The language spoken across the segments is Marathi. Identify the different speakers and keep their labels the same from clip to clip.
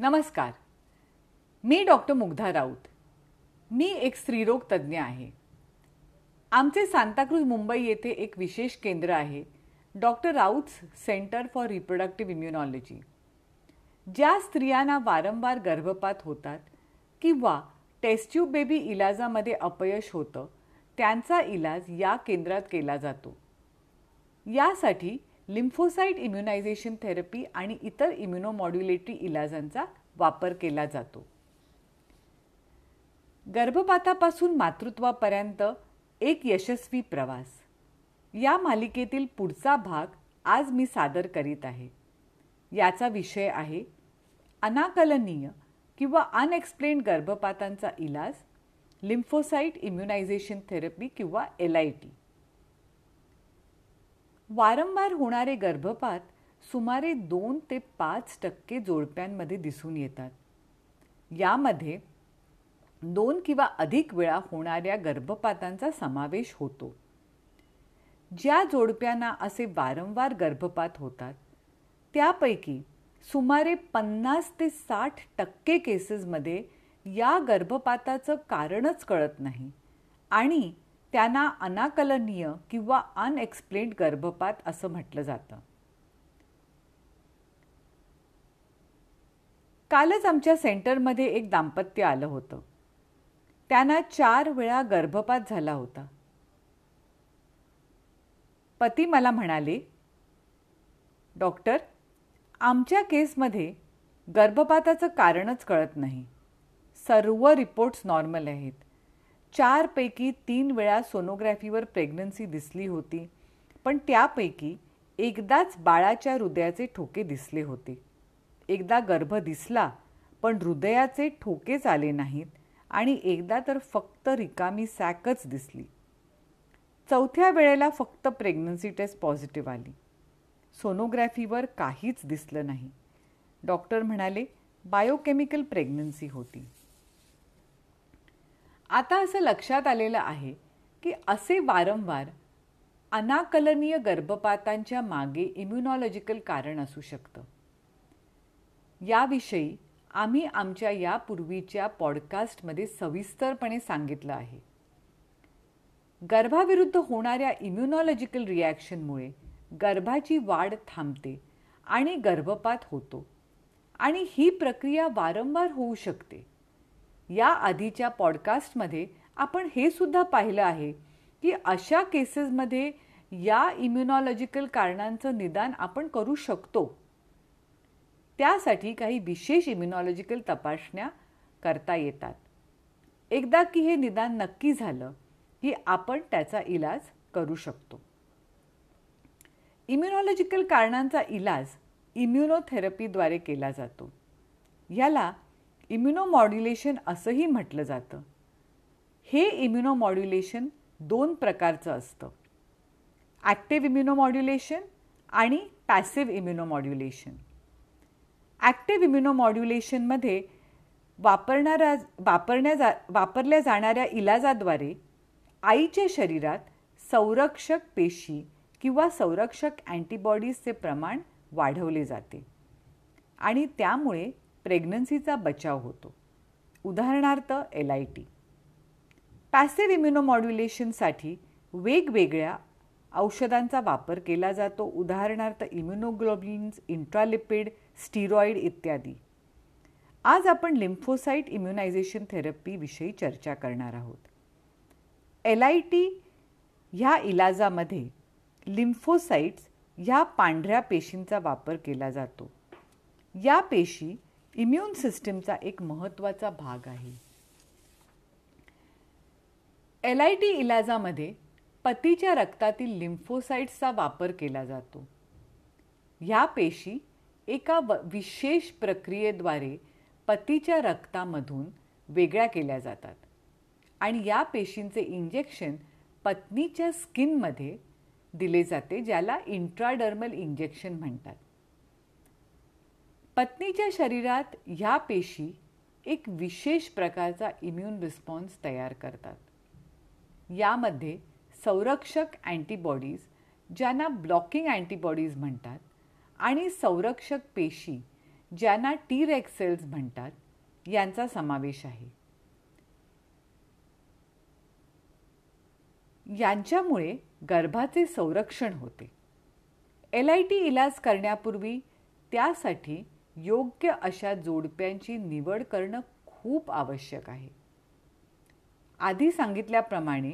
Speaker 1: नमस्कार. मी डॉक्टर मुग्धा राऊत. मी एक स्त्रीरोग तज्ज्ञ आहे. आमचे सांताक्रूज मुंबई येथे एक विशेष केंद्र आहे doctor Raut centre for reproductive immunology ज्या स्त्रियांना वारंवार गर्भपात होतात किंवा टेस्ट्यूब बेबी इलाजामध्ये अपयश होतं त्यांचा इलाज या केंद्रात केला जातो. यासाठी लिम्फोसाईट इम्युनायझेशन थेरपी आणि इतर इम्युनोमॉड्युलेटरी इलाजांचा वापर केला जातो. गर्भपातापासून मातृत्वापर्यंत एक यशस्वी प्रवास. या मालिकेतील पुढचा भाग आज मी सादर करीत आहे. याचा विषय आहे अनाकलनीय किंवा अनएक्सप्लेन गर्भपातांचा इलाज लिम्फोसाईट इम्युनायझेशन थेरपी किंवा एल आय टी. वारंवार होणारे गर्भपात सुमारे दोन ते पाच टक्के जोडप्यांमध्ये दिसून येतात. यामध्ये दोन किंवा अधिक वेळा होणाऱ्या गर्भपातांचा समावेश होतो. ज्या जोडप्यांना असे वारंवार गर्भपात होतात त्यापैकी सुमारे पन्नास ते साठ टक्के केसेसमध्ये या गर्भपाताचं कारणच कळत नाही आणि त्यांना अनाकलनीय किंवा अनएक्सप्लेन्ड गर्भपात असं म्हटलं जातं. कालच आमच्या सेंटरमध्ये एक दाम्पत्य आलं होतं. त्यांना चार वेळा गर्भपात झाला होता. पती मला म्हणाले डॉक्टर आमच्या केसमध्ये गर्भपाताचं कारणच कळत नाही. सर्व रिपोर्ट्स नॉर्मल आहेत. चारपैकी तीन वेळा सोनोग्राफीवर प्रेग्नन्सी दिसली होती. पण त्यापैकी एकदाच बाळाच्या हृदयाचे ठोके दिसले होते. एकदा गर्भ दिसला पण हृदयाचे ठोकेच आले नाहीत आणि एकदा तर फक्त रिकामी सॅकच दिसली. चौथ्या वेळेला फक्त प्रेग्नन्सी टेस्ट पॉझिटिव्ह आली. सोनोग्राफीवर काहीच दिसलं नाही. डॉक्टर म्हणाले बायोकेमिकल प्रेग्नन्सी होती. आता असं लक्षात आलेलं आहे की असे वारंवार अनाकलनीय गर्भपातांच्या मागे इम्युनॉलॉजिकल कारण असू शकतं. याविषयी आम्ही आमच्या यापूर्वीच्या पॉडकास्टमध्ये सविस्तरपणे सांगितलं आहे. गर्भाविरुद्ध होणाऱ्या इम्युनॉलॉजिकल रिॲक्शनमुळे गर्भाची वाढ थांबते आणि गर्भपात होतो आणि ही प्रक्रिया वारंवार होऊ शकते. या आधीच्या पॉडकास्टमध्ये आपण हे सुद्धा पाहिलं आहे की अशा केसेसमध्ये या इम्युनॉलॉजिकल कारणांचं निदान आपण करू शकतो. त्यासाठी काही विशेष इम्युनॉलॉजिकल तपासण्या करता येतात. एकदा की हे निदान नक्की झालं की आपण त्याचा इलाज करू शकतो. इम्युनॉलॉजिकल कारणांचा इलाज इम्युनोथेरपीद्वारे केला जातो. याला इम्युनोमॉड्युलेशन असंही म्हटलं जातं. हे इम्युनोमॉड्युलेशन दोन प्रकारचं असतं. ॲक्टिव्ह इम्युनोमॉड्युलेशन आणि पॅसिव्ह इम्युनोमॉड्युलेशन. ॲक्टिव्ह इम्युनोमॉड्युलेशनमध्ये वापरणाऱ्या वापरण्या जा वापरल्या जाणाऱ्या इलाजाद्वारे आईच्या शरीरात संरक्षक पेशी किंवा संरक्षक अँटीबॉडीजचे प्रमाण वाढवले जाते. आणि त्यामुळे प्रेग्नन्सीचा बचाव होतो. उदाहरणार्थ एल आय टी पॅसिव्ह इम्युनोमॉड्युलेशनसाठी वेगवेगळ्या औषधांचा वापर केला जातो. उदाहरणार्थ इम्युनोग्लोबिन्स इंट्रालिपिड स्टिरॉइड इत्यादी. आज आपण लिम्फोसाईट इम्युनायझेशन थेरपीविषयी चर्चा करणार आहोत. एल आय टी ह्या इलाजामध्ये लिम्फोसाईट्स ह्या पांढऱ्या पेशींचा वापर केला जातो. या पेशी इम्युन सिस्टीमचा एक महत्त्वाचा भाग आहे. एल आय टी इलाजामध्ये पतीच्या रक्तातील लिम्फोसाइट्सचा वापर केला जातो. ह्या पेशी एका विशेष प्रक्रियेद्वारे पतीच्या रक्तामधून वेगळ्या केल्या जातात. आणि या पेशींचे इंजेक्शन पत्नीच्या स्किनमध्ये दिले जाते ज्याला इंट्राडर्मल इंजेक्शन म्हणतात. पत्नीच्या शरीरात ह्या पेशी एक विशेष प्रकारचा इम्युन रिस्पॉन्स तयार करतात. यामध्ये संरक्षक अँटीबॉडीज ज्यांना ब्लॉकिंग अँटीबॉडीज म्हणतात आणि संरक्षक पेशी ज्यांना टी रेक सेल्स म्हणतात यांचा समावेश आहे. यांच्यामुळे गर्भाचे संरक्षण होते. एल आय टी इलाज करण्यापूर्वी त्यासाठी योग्य अशा जोडप्यांची निवड करणं खूप आवश्यक आहे. आधी सांगितल्याप्रमाणे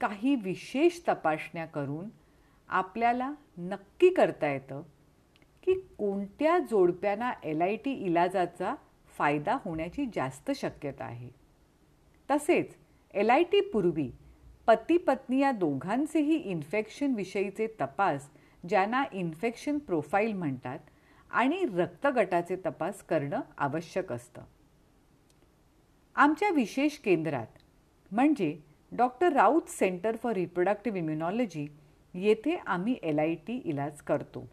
Speaker 1: काही विशेष तपासण्या करून आपल्याला नक्की करता येतं की कोणत्या जोडप्यांना एल आय टी इलाजाचा फायदा होण्याची जास्त शक्यता आहे. तसेच एल आय टीपूर्वी पती पत्नी या दोघांचेही इन्फेक्शन विषयीचे तपास ज्यांना इन्फेक्शन प्रोफाईल म्हणतात आणि रक्तगटाचे तपास करणं आवश्यक असतं. आमच्या विशेष केंद्रात म्हणजे doctor Raut centre for reproductive immunology येथे आम्ही एल आय टी इलाज करतो.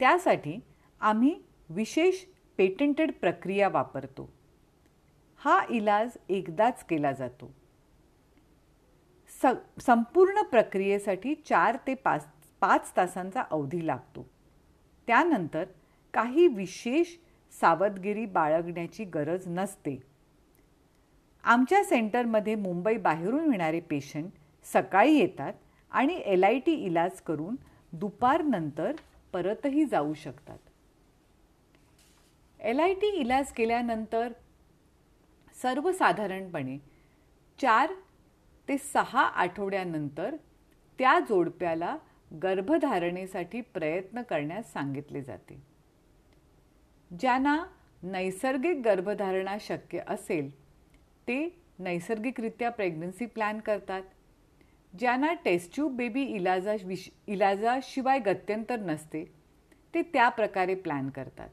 Speaker 1: त्यासाठी आम्ही विशेष पेटंटेड प्रक्रिया वापरतो. हा इलाज एकदाच केला जातो. स संपूर्ण प्रक्रियेसाठी चार ते पाच पाच तासांचा अवधी लागतो. त्यानंतर काही विशेष सावधगिरी बाळगण्याची गरज नसते. आमच्या सेंटरमध्ये मुंबई बाहेरून येणारे पेशंट सकाळी येतात आणि एल आय टी इलाज करून दुपारनंतर परतही जाऊ शकतात. एल आय टी इलाज केल्यानंतर सर्वसाधारणपणे चार ते सहा आठवड्यानंतर त्या जोडप्याला गर्भधारणेसाठी प्रयत्न करण्यास सांगितले जाते. ज्यांना नैसर्गिक गर्भधारणा शक्य असेल ते नैसर्गिकरित्या प्रेग्नन्सी प्लॅन करतात. ज्यांना टेस्ट्यूब बेबी इलाजा विश इलाजाशिवाय गत्यंतर नसते ते त्या प्रकारे प्लॅन करतात.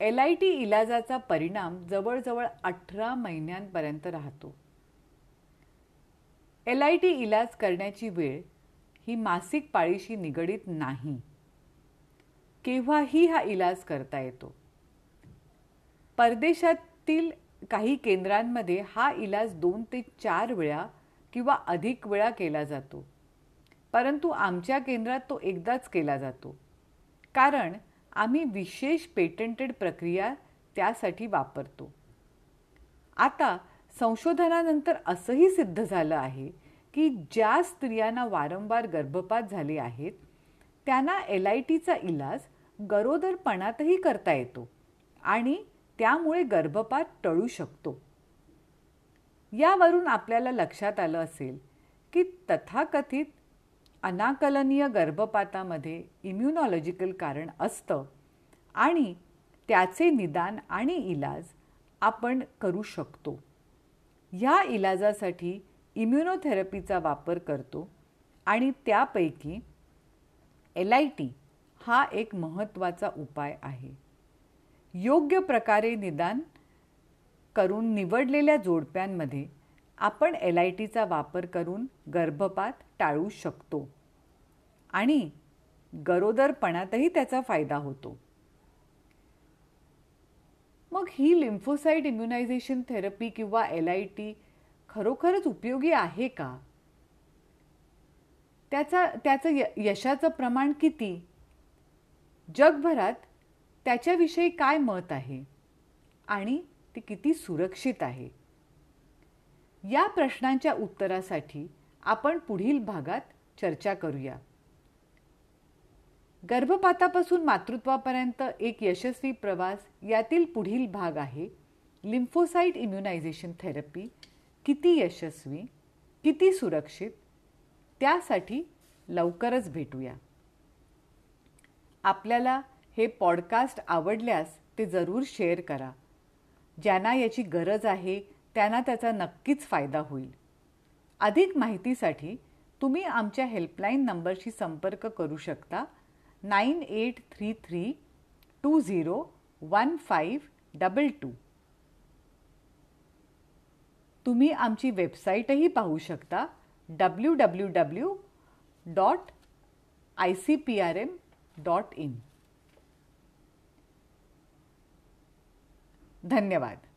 Speaker 1: एल आय टी इलाजाचा परिणाम जवळजवळ अठरा महिन्यांपर्यंत राहतो. एल आय टी इलाज करण्याची वेळ ही मासिक पाळीशी निगडीत नाही. केव्हाही हा इलाज करता येतो. परदेशातील काही केंद्रांमध्ये हा इलाज दोन ते चार वेळा किंवा अधिक वेळा केला जातो. परंतु आमच्या केंद्रात तो एकदाच केला जातो. कारण आम्ही विशेष पेटंटेड प्रक्रिया त्यासाठी वापरतो. आता संशोधनानंतर असंही सिद्ध झालं आहे की ज्या स्त्रियांना वारंवार गर्भपात झाले आहेत त्यांना एल आय टीचा इलाज गरोदरपणातही करता येतो आणि त्यामुळे गर्भपात टळू शकतो. यावरून आपल्याला लक्षात आलं असेल की तथाकथित अनाकलनीय गर्भपातामध्ये इम्युनॉलॉजिकल कारण असतं आणि त्याचे निदान आणि इलाज आपण करू शकतो. ह्या इलाजासाठी इम्युनोथेरपीचा वापर करतो आणि त्यापैकी एल आय टी हा एक महत्त्वाचा उपाय आहे. योग्य प्रकारे निदान करून निवडलेल्या जोडप्यांमध्ये आपण एल आय टीचा वापर करून गर्भपात टाळू शकतो आणि गरोदरपणातही त्याचा फायदा होतो. मग ही लिम्फोसाईट इम्युनायझेशन थेरपी किंवा एल आय टी खरोखरच उपयोगी आहे का? त्याचा त्याचं य यशाचं प्रमाण किती? जगभरात त्याच्याविषयी काय मत आहे? आणि ते किती सुरक्षित आहे? या प्रश्नांच्या उत्तरासाठी आपण पुढील भागात चर्चा करूया. गर्भपातापासून मातृत्वापर्यंत एक यशस्वी प्रवास यातील पुढील भाग आहे लिम्फोसाईट इम्युनायझेशन थेरपी. किती यशस्वी किती सुरक्षित त्यासाठी लवकरच भेटूया. आपल्याला हे पॉडकास्ट आवडल्यास ते जरूर शेअर करा. ज्यांना याची गरज आहे त्यांना त्याचा नक्कीच फायदा होईल. अधिक माहितीसाठी तुम्ही आमच्या हेल्पलाईन नंबरशी संपर्क करू शकता. Nine eight three three two zero one five double two. तुम्ही आमची वेबसाईटही पाहू शकता W W W dot I C P R M dot in धन्यवाद.